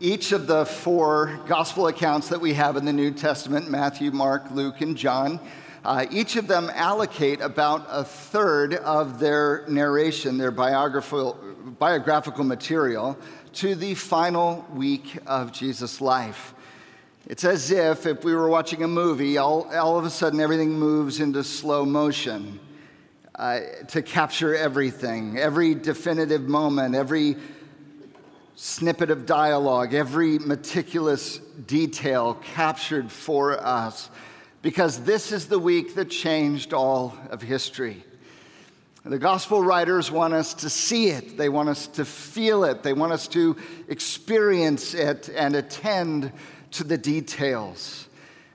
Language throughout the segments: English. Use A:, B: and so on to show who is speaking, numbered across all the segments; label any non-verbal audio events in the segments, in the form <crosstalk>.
A: Each of the four gospel accounts that we have in the New Testament Matthew, Mark, Luke, and John uh, each of them allocate about a third of their narration, their biographical, biographical material, to the final week of Jesus' life. It's as if, if we were watching a movie, all, all of a sudden everything moves into slow motion uh, to capture everything, every definitive moment, every snippet of dialogue, every meticulous detail captured for us, because this is the week that changed all of history. The gospel writers want us to see it, they want us to feel it, they want us to experience it and attend to the details.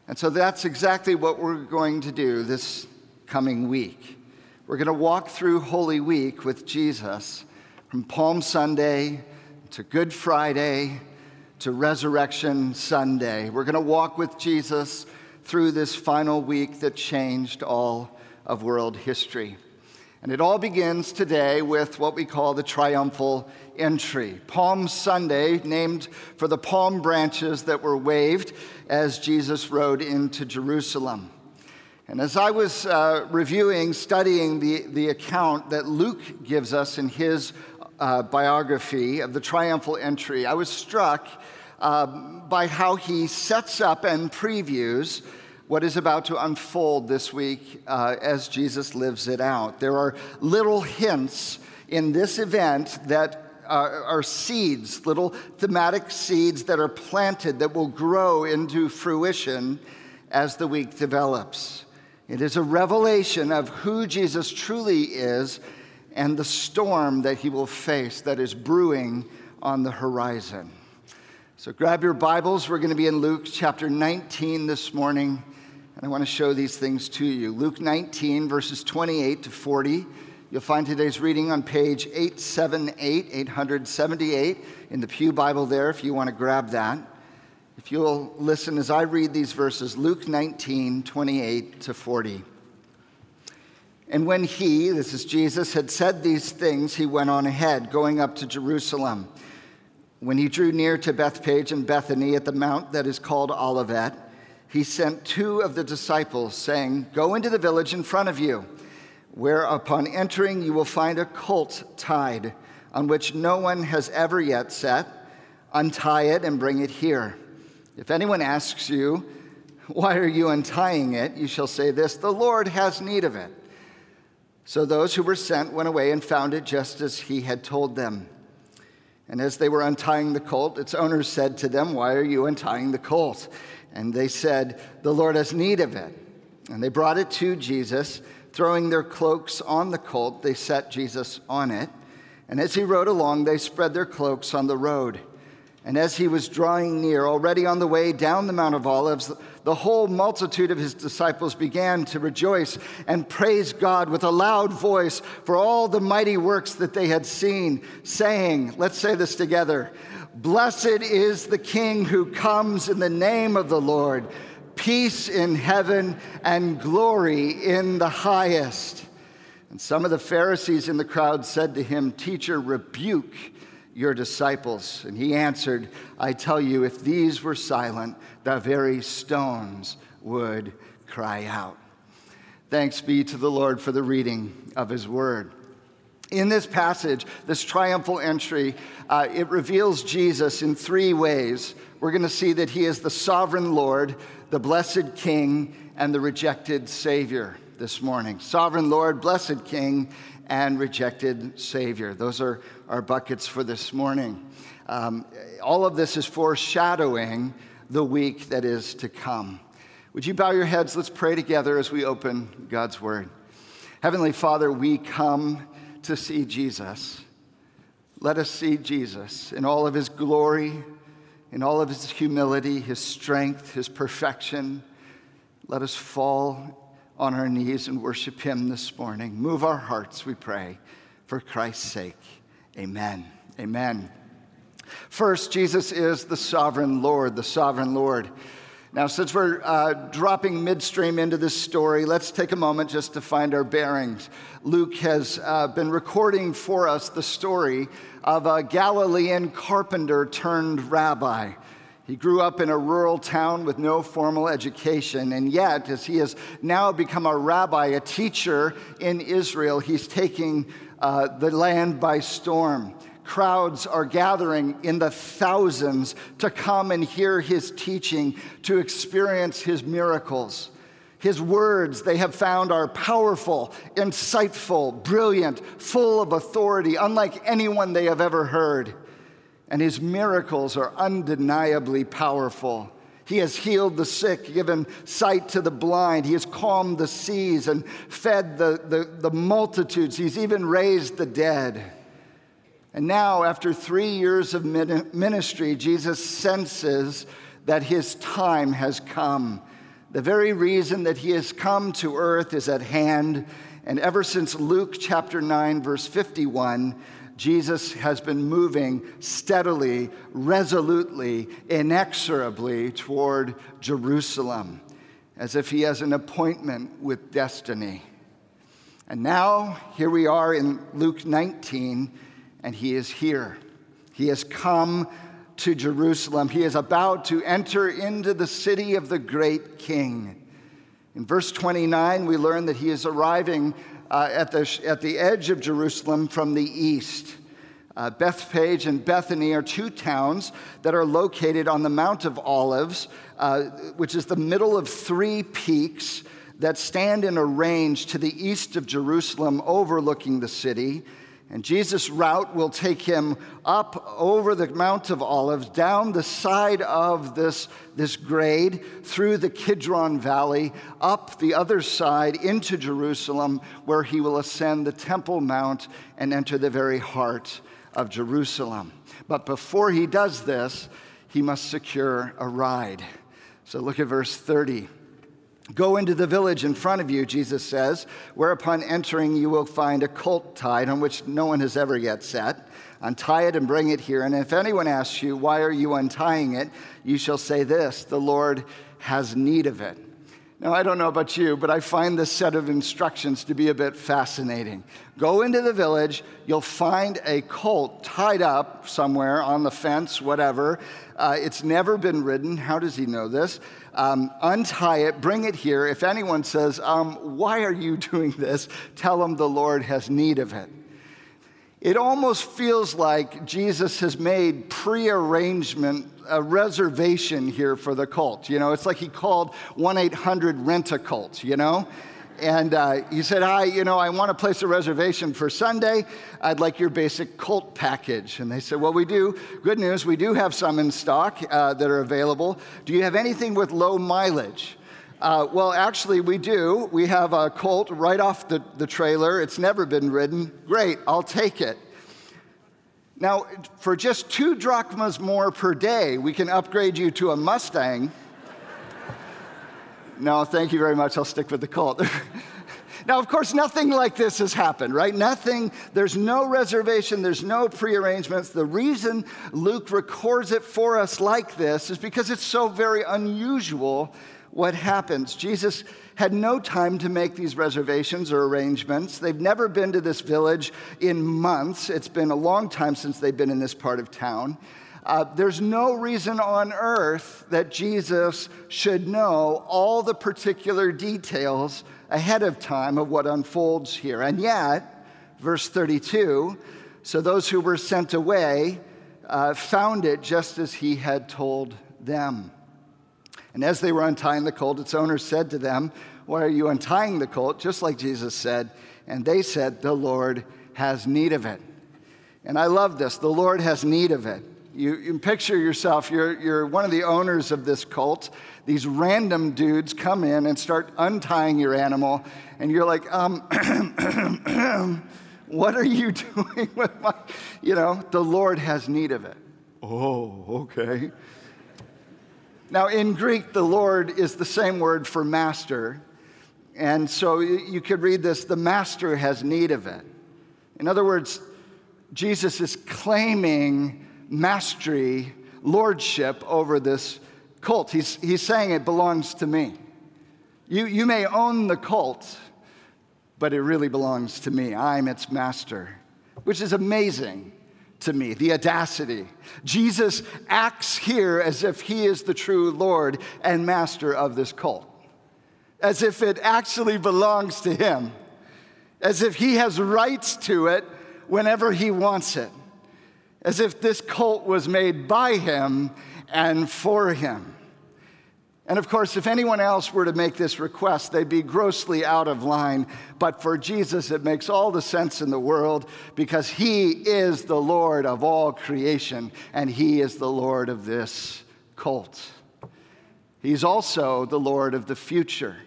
A: And so that's exactly what we're going to do this coming week. We're going to walk through Holy Week with Jesus from Palm Sunday to Good Friday to Resurrection Sunday. We're going to walk with Jesus through this final week that changed all of world history. And it all begins today with what we call the triumphal entry. Palm Sunday, named for the palm branches that were waved as Jesus rode into Jerusalem. And as I was uh, reviewing, studying the, the account that Luke gives us in his uh, biography of the triumphal entry, I was struck uh, by how he sets up and previews what is about to unfold this week uh, as Jesus lives it out. There are little hints in this event that uh, are seeds, little thematic seeds that are planted that will grow into fruition as the week develops. It is a revelation of who Jesus truly is and the storm that he will face that is brewing on the horizon. So grab your Bibles. We're going to be in Luke chapter 19 this morning, and I want to show these things to you. Luke 19, verses 28 to 40. You'll find today's reading on page 878, 878 in the Pew Bible there if you want to grab that. If you'll listen as I read these verses, Luke 19, 28 to 40. And when he, this is Jesus, had said these things, he went on ahead, going up to Jerusalem. When he drew near to Bethphage and Bethany at the mount that is called Olivet, he sent two of the disciples, saying, Go into the village in front of you, where upon entering you will find a colt tied, on which no one has ever yet sat. Untie it and bring it here. If anyone asks you, Why are you untying it? you shall say this The Lord has need of it. So those who were sent went away and found it just as he had told them. And as they were untying the colt, its owners said to them, Why are you untying the colt? And they said, The Lord has need of it. And they brought it to Jesus. Throwing their cloaks on the colt, they set Jesus on it. And as he rode along, they spread their cloaks on the road. And as he was drawing near, already on the way down the Mount of Olives, the whole multitude of his disciples began to rejoice and praise God with a loud voice for all the mighty works that they had seen, saying, Let's say this together Blessed is the King who comes in the name of the Lord, peace in heaven and glory in the highest. And some of the Pharisees in the crowd said to him, Teacher, rebuke your disciples? And he answered, I tell you, if these were silent, the very stones would cry out. Thanks be to the Lord for the reading of his word. In this passage, this triumphal entry, uh, it reveals Jesus in three ways. We're going to see that he is the sovereign Lord, the blessed King, and the rejected Savior this morning. Sovereign Lord, blessed King, and rejected Savior. Those are our buckets for this morning. Um, all of this is foreshadowing the week that is to come. Would you bow your heads? Let's pray together as we open God's Word. Heavenly Father, we come to see Jesus. Let us see Jesus in all of his glory, in all of his humility, his strength, his perfection. Let us fall on our knees and worship Him this morning. Move our hearts, we pray, for Christ's sake. Amen. Amen. First, Jesus is the sovereign Lord, the sovereign Lord. Now, since we're uh, dropping midstream into this story, let's take a moment just to find our bearings. Luke has uh, been recording for us the story of a Galilean carpenter turned rabbi. He grew up in a rural town with no formal education, and yet, as he has now become a rabbi, a teacher in Israel, he's taking uh, the land by storm. Crowds are gathering in the thousands to come and hear his teaching, to experience his miracles. His words, they have found, are powerful, insightful, brilliant, full of authority, unlike anyone they have ever heard and his miracles are undeniably powerful. He has healed the sick, given sight to the blind. He has calmed the seas and fed the, the, the, multitudes. He's even raised the dead. And now, after three years of ministry, Jesus senses that his time has come. The very reason that he has come to earth is at hand. And ever since Luke chapter 9, verse 51, Jesus has been moving steadily, resolutely, inexorably toward Jerusalem, as if he has an appointment with destiny. And now, here we are in Luke 19, and he is here. He has come to Jerusalem. He is about to enter into the city of the great king. In verse 29, we learn that he is arriving uh, at, the, at the edge of Jerusalem from the east. Uh, Bethphage and Bethany are two towns that are located on the Mount of Olives, uh, which is the middle of three peaks that stand in a range to the east of Jerusalem overlooking the city. And Jesus' route will take him up over the Mount of Olives, down the side of this, this grade, through the Kidron Valley, up the other side into Jerusalem, where he will ascend the Temple Mount and enter the very heart of Jerusalem. But before he does this, he must secure a ride. So look at verse 30. Go into the village in front of you, Jesus says, whereupon entering you will find a colt tied on which no one has ever yet sat. Untie it and bring it here. And if anyone asks you, Why are you untying it? you shall say this The Lord has need of it. Now, I don't know about you, but I find this set of instructions to be a bit fascinating. Go into the village, you'll find a colt tied up somewhere on the fence, whatever. Uh, it's never been ridden. How does he know this? Um, untie it, bring it here. If anyone says, um, Why are you <laughs> doing this? tell them the Lord has need of it. It almost feels like Jesus has made pre-arrangement a reservation here for the cult. You know, it's like he called 1 800 Rent a Cult, you know? And uh, he said, Hi, you know, I want to place a reservation for Sunday. I'd like your basic cult package. And they said, Well, we do. Good news, we do have some in stock uh, that are available. Do you have anything with low mileage? Uh, well, actually, we do. We have a Colt right off the, the trailer. It's never been ridden. Great, I'll take it. Now, for just two drachmas more per day, we can upgrade you to a Mustang. no, thank you very much. I'll stick with the Colt. <laughs> now, of course, nothing like this has happened, right? Nothing, there's no reservation, there's no prearrangements. The reason Luke records it for us like this is because it's so very unusual what happens. Jesus had no time to make these reservations or arrangements. They've never been to this village in months. It's been a long time since they've been in this part of town. Uh, there's no reason on earth that Jesus should know all the particular details ahead of time of what unfolds here. And yet, verse 32 so those who were sent away uh, found it just as he had told them. And as they were untying the colt, its owner said to them, Why are you untying the colt? Just like Jesus said. And they said, The Lord has need of it. And I love this. The Lord has need of it. You, you picture yourself, you're, you're one of the owners of this cult. These random dudes come in and start untying your animal, and you're like, um, <clears throat> what are you <laughs> doing with my, you know, the Lord has need of it. Oh, okay. Now, in Greek, the Lord is the same word for master. And so you could read this the master has need of it. In other words, Jesus is claiming mastery, lordship over this cult. He's, he's saying it belongs to me. You, you may own the cult, but it really belongs to me. I'm its master, which is amazing to me, the audacity. Jesus acts here as if he is the true Lord and master of this cult, as if it actually belongs to him, as if he has rights to it whenever he wants it, as if this cult was made by him and for him. And of course, if anyone else were to make this request, they'd be grossly out of line. But for Jesus, it makes all the sense in the world because he is the Lord of all creation and he is the Lord of this cult. He's also the Lord of the future.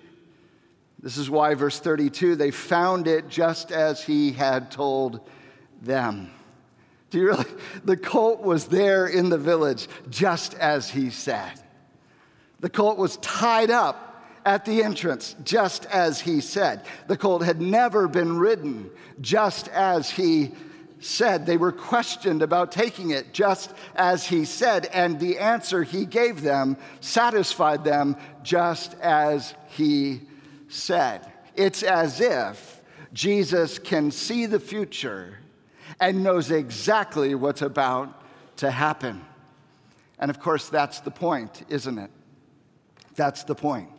A: This is why, verse 32, they found it just as he had told them. Do you really? The cult was there in the village just as he said. The colt was tied up at the entrance, just as he said. The colt had never been ridden, just as he said. They were questioned about taking it, just as he said, and the answer he gave them satisfied them, just as he said. It's as if Jesus can see the future and knows exactly what's about to happen. And of course, that's the point, isn't it? That's the point.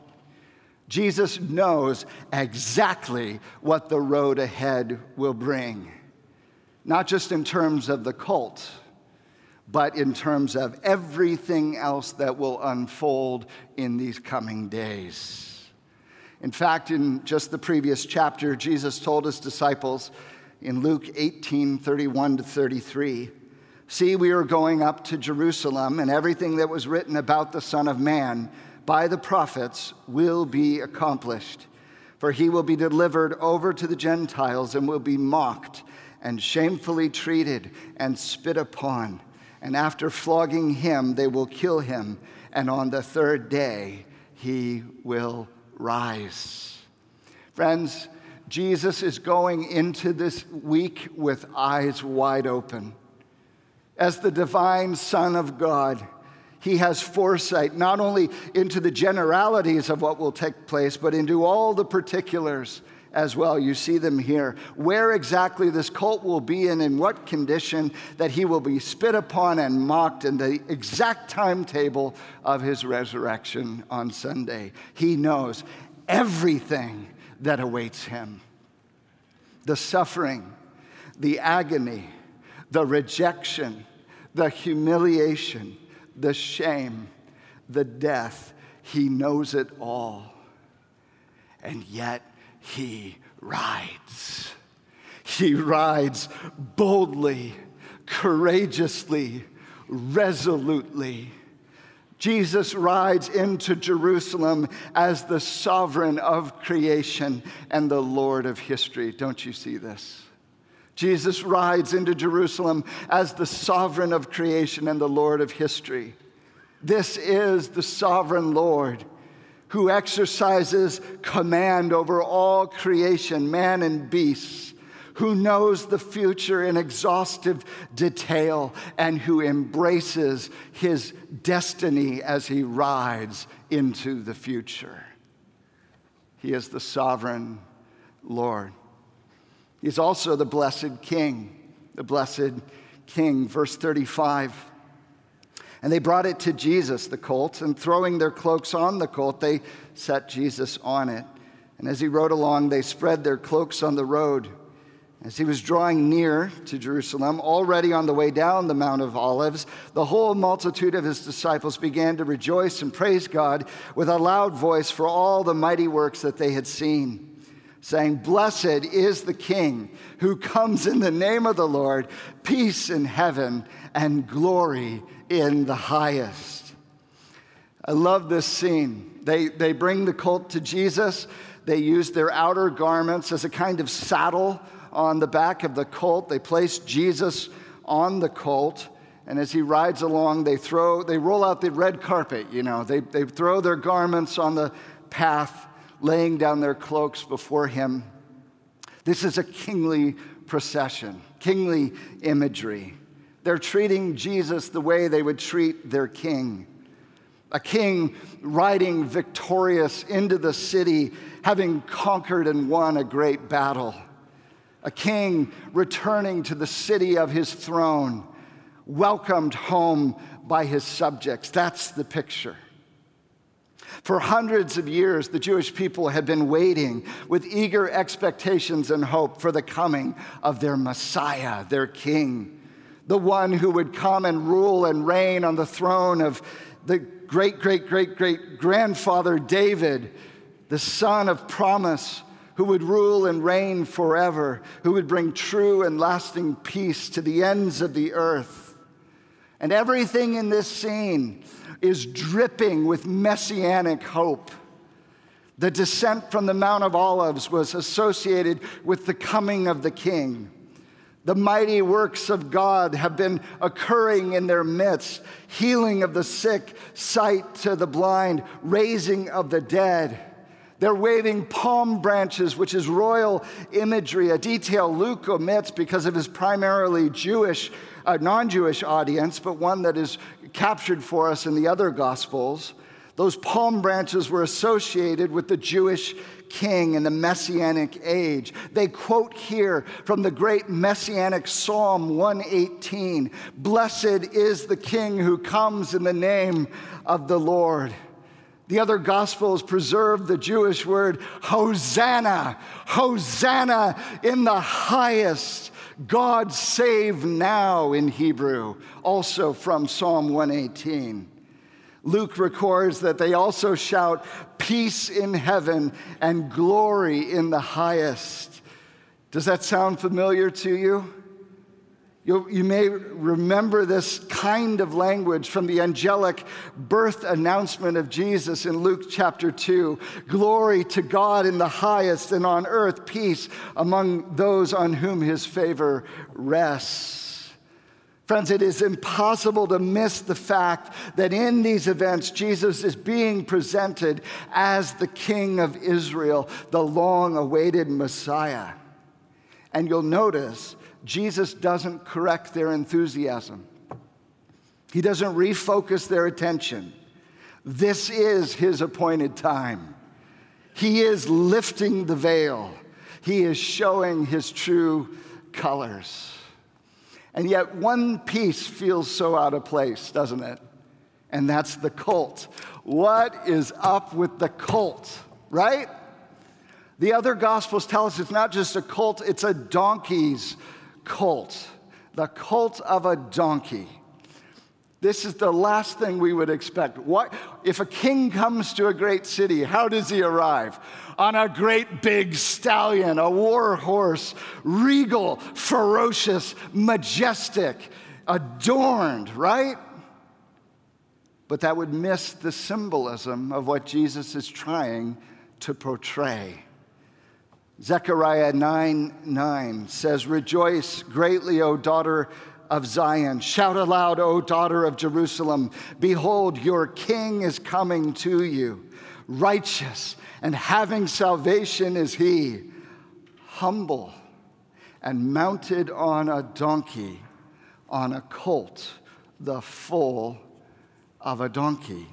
A: Jesus knows exactly what the road ahead will bring, not just in terms of the cult, but in terms of everything else that will unfold in these coming days. In fact, in just the previous chapter, Jesus told his disciples in Luke 18 31 to 33 See, we are going up to Jerusalem, and everything that was written about the Son of Man by the prophets will be accomplished. For he will be delivered over to the Gentiles and will be mocked and shamefully treated and spit upon. And after flogging him, they will kill him. And on the third day, he will rise. Friends, Jesus is going into this week with eyes wide open. As the divine Son of God, he has foresight not only into the generalities of what will take place, but into all the particulars as well. You see them here. Where exactly this cult will be and in what condition that he will be spit upon and mocked, and the exact timetable of his resurrection on Sunday. He knows everything that awaits him the suffering, the agony, the rejection, the humiliation the shame, the death. He knows it all. And yet he rides. He rides boldly, courageously, resolutely. Jesus rides into Jerusalem as the sovereign of creation and the Lord of history. Don't you see this? Jesus rides into Jerusalem as the sovereign of creation and the Lord of history. This is the sovereign Lord who exercises command over all creation, man and beasts, who knows the future in exhaustive detail, and who embraces his destiny as he rides into the future. He is the sovereign Lord. He's also the blessed King, the blessed King. Verse 35. And they brought it to Jesus, the colt, and throwing their cloaks on the colt, they set Jesus on it. And as he rode along, they spread their cloaks on the road. As he was drawing near to Jerusalem, already on the way down the Mount of Olives, the whole multitude of his disciples began to rejoice and praise God with a loud voice for all the mighty works that they had seen saying, Blessed is the King who comes in the name of the Lord, peace in heaven and glory in the highest. I love this scene. They, they bring the colt to Jesus. They use their outer garments as a kind of saddle on the back of the colt. They place Jesus on the colt. And as he rides along, they throw, they roll out the red carpet, you know, they, they throw their garments on the path laying down their cloaks before him. This is a kingly procession, kingly imagery. They're treating Jesus the way they would treat their king. a king riding victorious into the city, having conquered and won a great battle, a king returning to the city of his throne, welcomed home by his subjects. That's the picture. For hundreds of years, the Jewish people had been waiting with eager expectations and hope for the coming of their Messiah, their King, the one who would come and rule and reign on the throne of the great, great, great, great grandfather David, the son of promise, who would rule and reign forever, who would bring true and lasting peace to the ends of the earth. And everything in this scene is dripping with messianic hope. The descent from the Mount of Olives was associated with the coming of the King. The mighty works of God have been occurring in their midst healing of the sick, sight to the blind, raising of the dead. They're waving palm branches, which is royal imagery, a detail Luke omits because of his primarily Jewish, uh, non Jewish audience, but one that is captured for us in the other Gospels. Those palm branches were associated with the Jewish king in the messianic age. They quote here from the great messianic Psalm 118 Blessed is the king who comes in the name of the Lord. The other gospels preserve the Jewish word Hosanna, Hosanna in the highest. God save now in Hebrew, also from Psalm 118. Luke records that they also shout, Peace in heaven and glory in the highest. Does that sound familiar to you? You, you may remember this kind of language from the angelic birth announcement of Jesus in Luke chapter 2. Glory to God in the highest, and on earth peace among those on whom his favor rests. Friends, it is impossible to miss the fact that in these events, Jesus is being presented as the King of Israel, the long awaited Messiah. And you'll notice Jesus doesn't correct their enthusiasm, he doesn't refocus their attention. This is his appointed time. He is lifting the veil, he is showing his true colors. And yet, one piece feels so out of place, doesn't it? And that's the cult. What is up with the cult, right? The other gospels tell us it's not just a cult, it's a donkey's cult. The cult of a donkey. This is the last thing we would expect. What, if a king comes to a great city, how does he arrive? On a great big stallion, a war horse, regal, ferocious, majestic, adorned, right? But that would miss the symbolism of what Jesus is trying to portray. Zechariah 9 9 says, Rejoice greatly, O daughter of Zion. Shout aloud, O daughter of Jerusalem. Behold, your king is coming to you. Righteous and having salvation is he, humble and mounted on a donkey, on a colt, the foal of a donkey.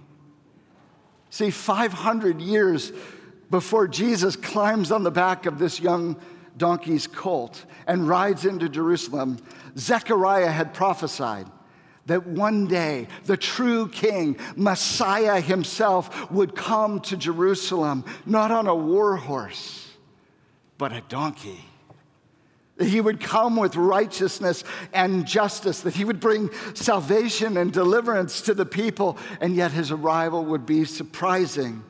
A: See, 500 years before Jesus climbs on the back of this young donkey's colt and rides into Jerusalem, Zechariah had prophesied that one day the true king, Messiah himself, would come to Jerusalem, not on a war horse, but a donkey. That he would come with righteousness and justice, that he would bring salvation and deliverance to the people, and yet his arrival would be surprising.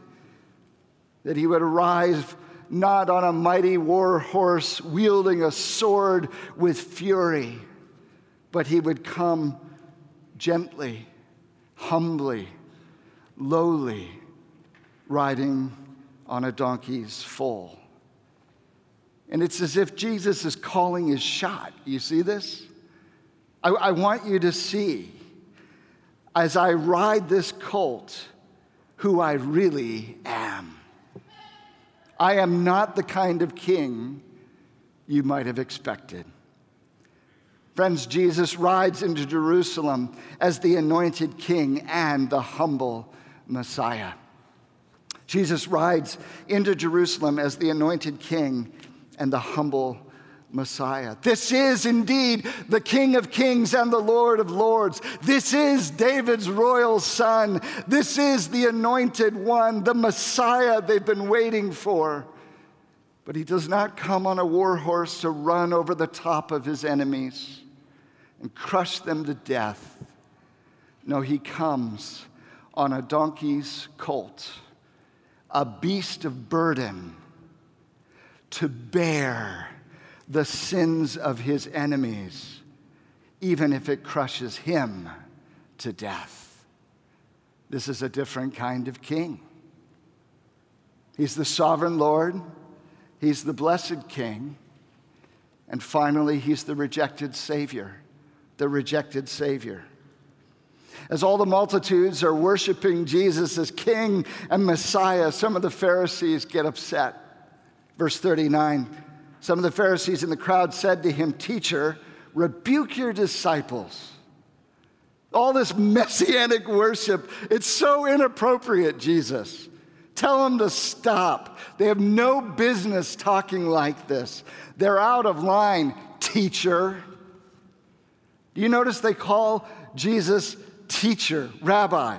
A: That he would arrive not on a mighty war horse wielding a sword with fury, but he would come gently, humbly, lowly, riding on a donkey's foal. And it's as if Jesus is calling his shot. You see this? I, I want you to see, as I ride this colt, who I really am. I am not the kind of king you might have expected. Friends, Jesus rides into Jerusalem as the anointed king and the humble Messiah. Jesus rides into Jerusalem as the anointed king and the humble Messiah. This is indeed the King of Kings and the Lord of Lords. This is David's royal son. This is the anointed one, the Messiah they've been waiting for. But he does not come on a war horse to run over the top of his enemies and crush them to death. No, he comes on a donkey's colt, a beast of burden to bear the sins of his enemies, even if it crushes him to death. This is a different kind of king. He's the sovereign Lord, he's the blessed king, and finally, he's the rejected Savior. The rejected Savior. As all the multitudes are worshiping Jesus as King and Messiah, some of the Pharisees get upset. Verse 39 some of the Pharisees in the crowd said to him, Teacher, rebuke your disciples. All this messianic worship, it's so inappropriate, Jesus. Tell them to stop. They have no business talking like this. They're out of line, teacher. Do you notice they call Jesus teacher, rabbi?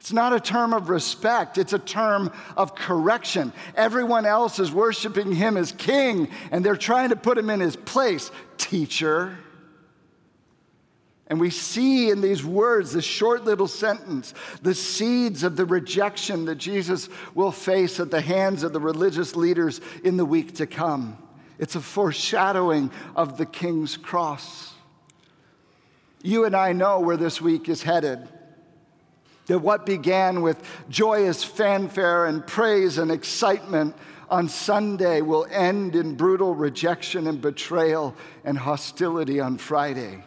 A: It's not a term of respect, it's a term of correction. Everyone else is worshiping him as king, and they're trying to put him in his place, teacher. And we see in these words, this short little sentence, the seeds of the rejection that Jesus will face at the hands of the religious leaders in the week to come. It's a foreshadowing of the king's cross. You and I know where this week is headed. That what began with joyous fanfare and praise and excitement on Sunday will end in brutal rejection and betrayal and hostility on Friday.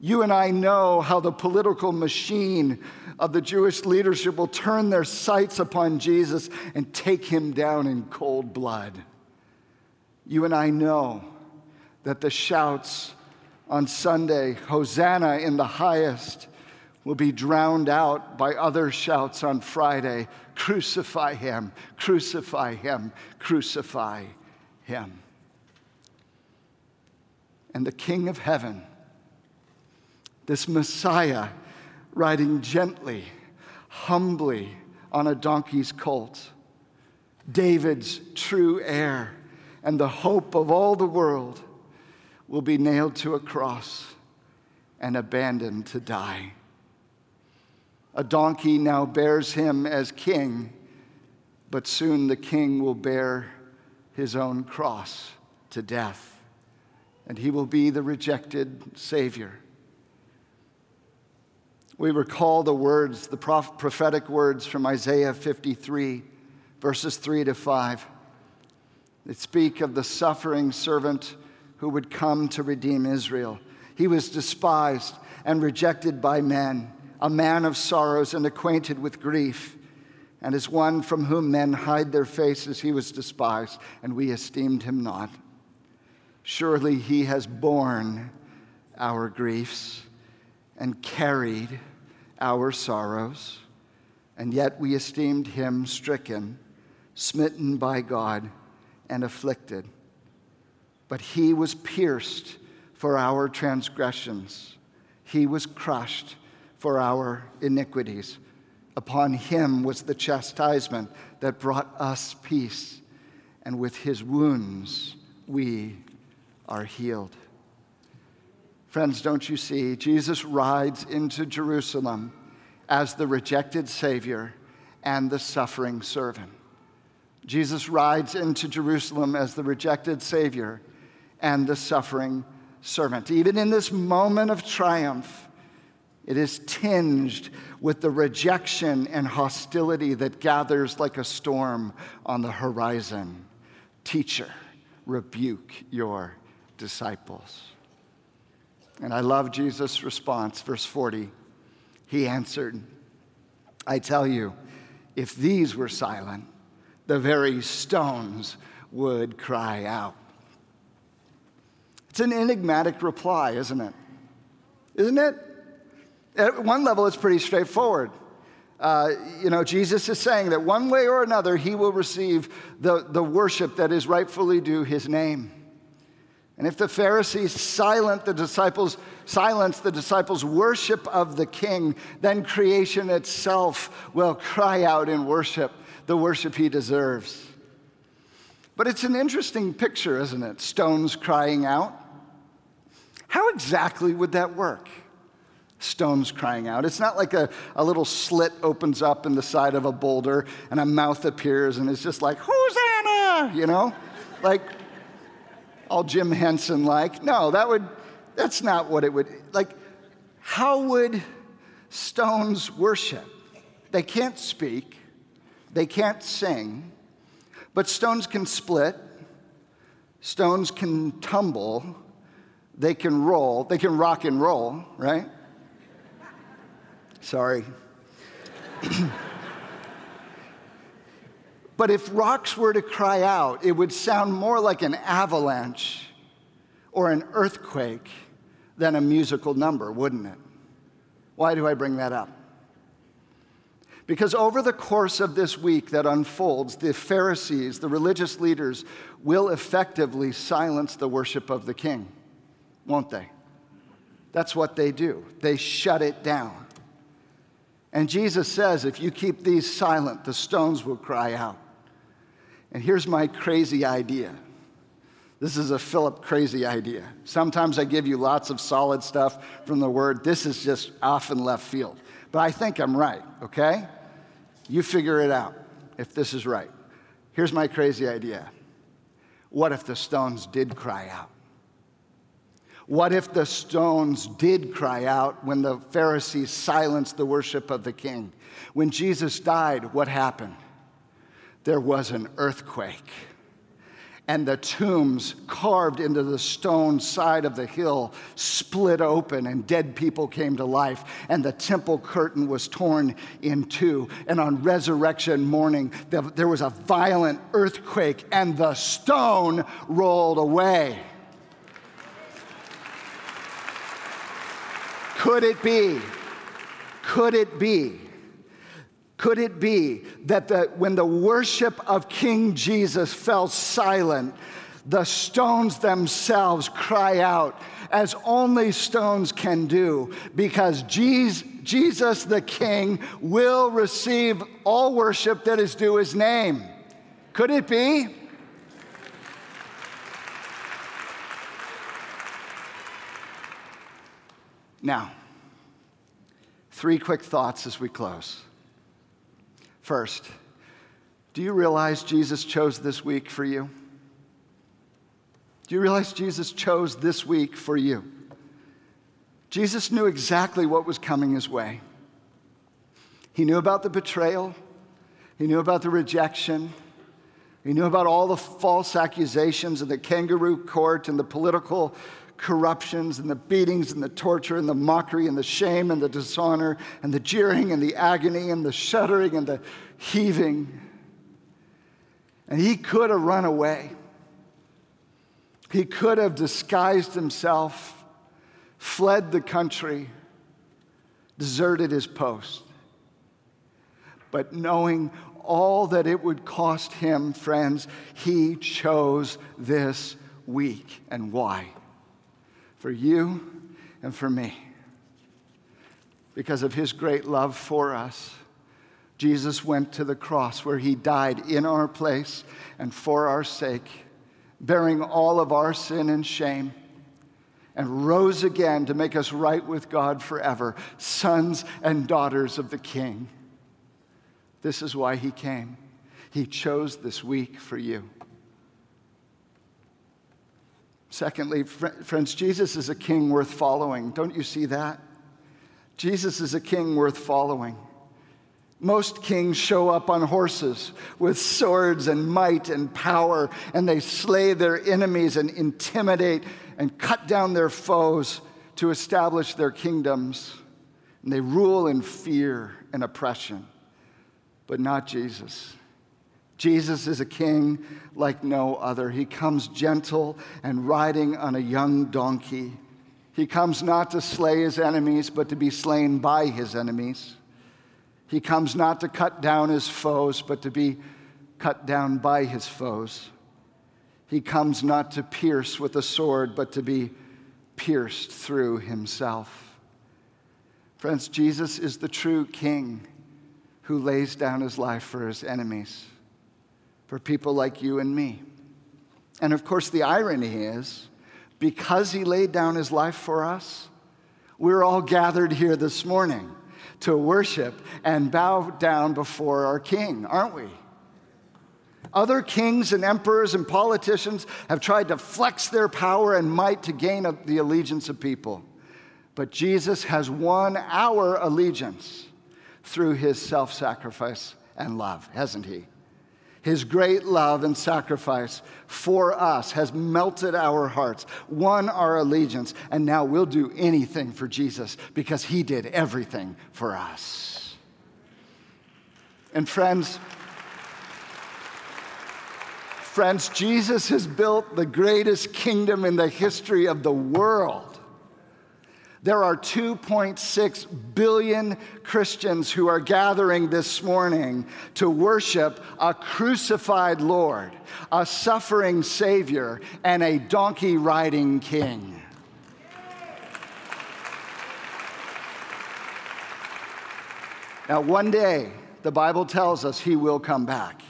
A: You and I know how the political machine of the Jewish leadership will turn their sights upon Jesus and take him down in cold blood. You and I know that the shouts on Sunday, Hosanna in the highest, will be drowned out by other shouts on Friday crucify him, crucify him, crucify him. And the King of heaven, this Messiah, riding gently, humbly on a donkey's colt, David's true heir and the hope of all the world, will be nailed to a cross and abandoned to die. A donkey now bears him as king, but soon the king will bear his own cross to death, and he will be the rejected Savior. We recall the words, the prophetic words from Isaiah 53, verses 3 to 5. That speak of the suffering servant who would come to redeem Israel. He was despised and rejected by men a man of sorrows and acquainted with grief. And as one from whom men hide their faces, he was despised, and we esteemed him not. Surely he has borne our griefs and carried our sorrows, and yet we esteemed him stricken, smitten by God, and afflicted. But he was pierced for our transgressions, he was crushed for our iniquities. Upon him was the chastisement that brought us peace, and with his wounds we are healed. Friends, don't you see? Jesus rides into Jerusalem as the rejected Savior and the suffering servant. Jesus rides into Jerusalem as the rejected Savior and the suffering servant. Even in this moment of triumph, it is tinged with the rejection and hostility that gathers like a storm on the horizon. Teacher, rebuke your disciples. And I love Jesus' response, verse 40. He answered, I tell you, if these were silent, the very stones would cry out. It's an enigmatic reply, isn't it? Isn't it? At one level, it's pretty straightforward. Uh, you know, Jesus is saying that one way or another, he will receive the, the worship that is rightfully due his name. And if the Pharisees silent the disciples, silence the disciples' worship of the king, then creation itself will cry out in worship, the worship he deserves. But it's an interesting picture, isn't it? Stones crying out. How exactly would that work? Stones crying out. It's not like a, a little slit opens up in the side of a boulder and a mouth appears and it's just like, Hosanna, you know? like all Jim Henson like. No, that would, that's not what it would, like, how would stones worship? They can't speak, they can't sing, but stones can split, stones can tumble, they can roll, they can rock and roll, right? Sorry. but if rocks were to cry out, it would sound more like an avalanche or an earthquake than a musical number, wouldn't it? Why do I bring that up? Because over the course of this week that unfolds, the Pharisees, the religious leaders, will effectively silence the worship of the king, won't they? That's what they do. They shut it down. And Jesus says, if you keep these silent, the stones will cry out. And here's my crazy idea. This is a Philip crazy idea. Sometimes I give you lots of solid stuff from the word. This is just off in left field. But I think I'm right, okay? You figure it out if this is right. Here's my crazy idea. What if the stones did cry out? What if the stones did cry out when the Pharisees silenced the worship of the king? When Jesus died, what happened? There was an earthquake. And the tombs carved into the stone side of the hill split open, and dead people came to life. And the temple curtain was torn in two. And on resurrection morning, there was a violent earthquake, and the stone rolled away. Could it be? Could it be? Could it be that the, when the worship of King Jesus fell silent, the stones themselves cry out as only stones can do because Jesus, Jesus the King will receive all worship that is due his name? Could it be? Now, three quick thoughts as we close. First, do you realize Jesus chose this week for you? Do you realize Jesus chose this week for you? Jesus knew exactly what was coming his way. He knew about the betrayal, he knew about the rejection, he knew about all the false accusations and the kangaroo court and the political corruptions and the beatings and the torture and the mockery and the shame and the dishonor and the jeering and the agony and the shuddering and the heaving. And he could have run away. He could have disguised himself, fled the country, deserted his post. But knowing all that it would cost him, friends, he chose this week. And why? For you and for me. Because of his great love for us, Jesus went to the cross where he died in our place and for our sake, bearing all of our sin and shame, and rose again to make us right with God forever, sons and daughters of the King. This is why he came. He chose this week for you. Secondly, friends, Jesus is a king worth following. Don't you see that? Jesus is a king worth following. Most kings show up on horses with swords and might and power, and they slay their enemies and intimidate and cut down their foes to establish their kingdoms. And they rule in fear and oppression, but not Jesus. Jesus is a king like no other. He comes gentle and riding on a young donkey. He comes not to slay his enemies, but to be slain by his enemies. He comes not to cut down his foes, but to be cut down by his foes. He comes not to pierce with a sword, but to be pierced through himself. Friends, Jesus is the true king who lays down his life for his enemies, for people like you and me. And of course, the irony is because he laid down his life for us, we're all gathered here this morning to worship and bow down before our king, aren't we? Other kings and emperors and politicians have tried to flex their power and might to gain the allegiance of people. But Jesus has won our allegiance through his self sacrifice and love, hasn't he? His great love and sacrifice for us has melted our hearts, won our allegiance, and now we'll do anything for Jesus because he did everything for us. And friends, Friends, Jesus has built the greatest kingdom in the history of the world. There are 2.6 billion Christians who are gathering this morning to worship a crucified Lord, a suffering Savior, and a donkey riding King. Now, one day, the Bible tells us he will come back.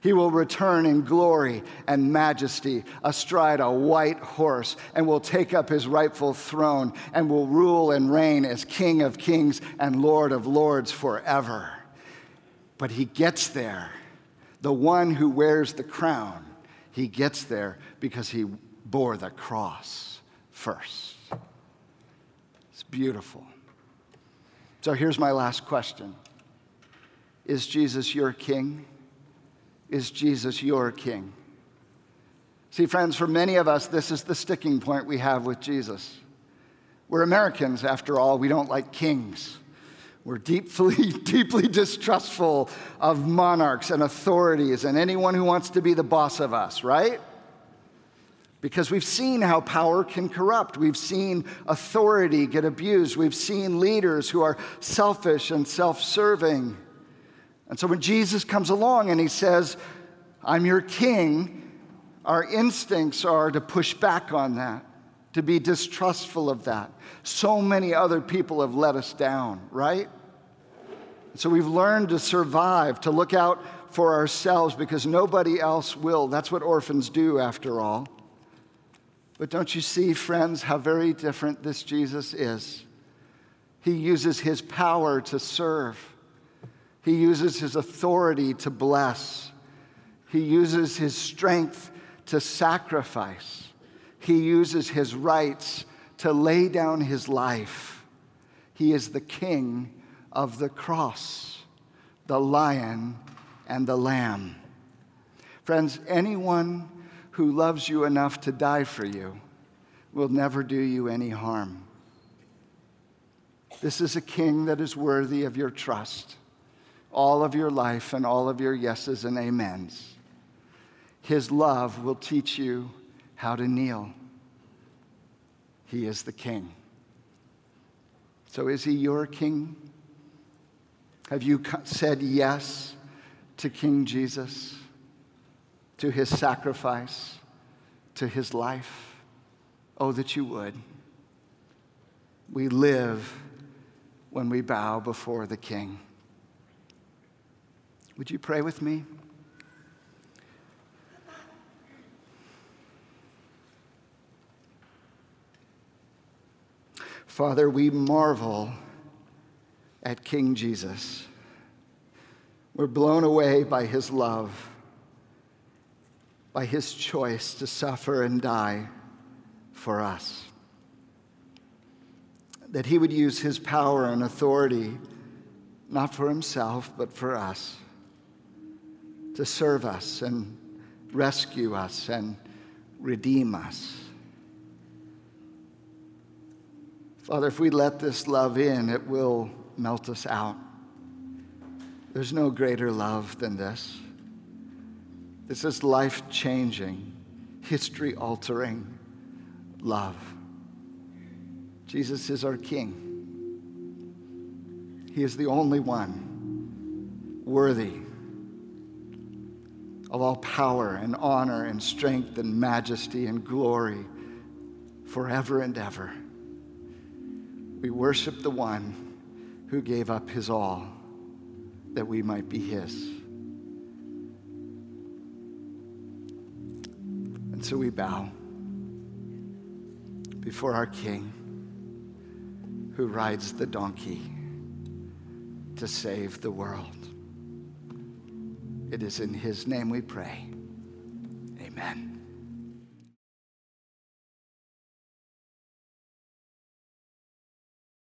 A: He will return in glory and majesty astride a white horse and will take up his rightful throne and will rule and reign as King of kings and Lord of lords forever. But he gets there, the one who wears the crown, he gets there because he bore the cross first. It's beautiful. So here's my last question Is Jesus your king? Is Jesus your king? See, friends, for many of us, this is the sticking point we have with Jesus. We're Americans, after all, we don't like kings. We're deeply, <laughs> deeply distrustful of monarchs and authorities and anyone who wants to be the boss of us, right? Because we've seen how power can corrupt. We've seen authority get abused. We've seen leaders who are selfish and self serving. And so when Jesus comes along and he says, I'm your king, our instincts are to push back on that, to be distrustful of that. So many other people have let us down, right? So we've learned to survive, to look out for ourselves because nobody else will. That's what orphans do, after all. But don't you see, friends, how very different this Jesus is? He uses his power to serve. He uses his authority to bless. He uses his strength to sacrifice. He uses his rights to lay down his life. He is the king of the cross, the lion and the lamb. Friends, anyone who loves you enough to die for you will never do you any harm. This is a king that is worthy of your trust all of your life and all of your yeses and amens. His love will teach you how to kneel. He is the king. So, is he your king? Have you said yes to King Jesus, to his sacrifice, to his life? Oh, that you would. We live when we bow before the king. Would you pray with me? Father, we marvel at King Jesus. We're blown away by his love, by his choice to suffer and die for us. That he would use his power and authority not for himself, but for us to serve us and rescue us and redeem us. Father, if we let this love in, it will melt us out. There's no greater love than this. This is life changing, history altering love. Jesus is our King. He is the only one worthy of all power and honor and strength and majesty and glory forever and ever. We worship the one who gave up his all that we might be his. And so we bow before our King who rides the donkey to save the world. It is in his name we pray. Amen.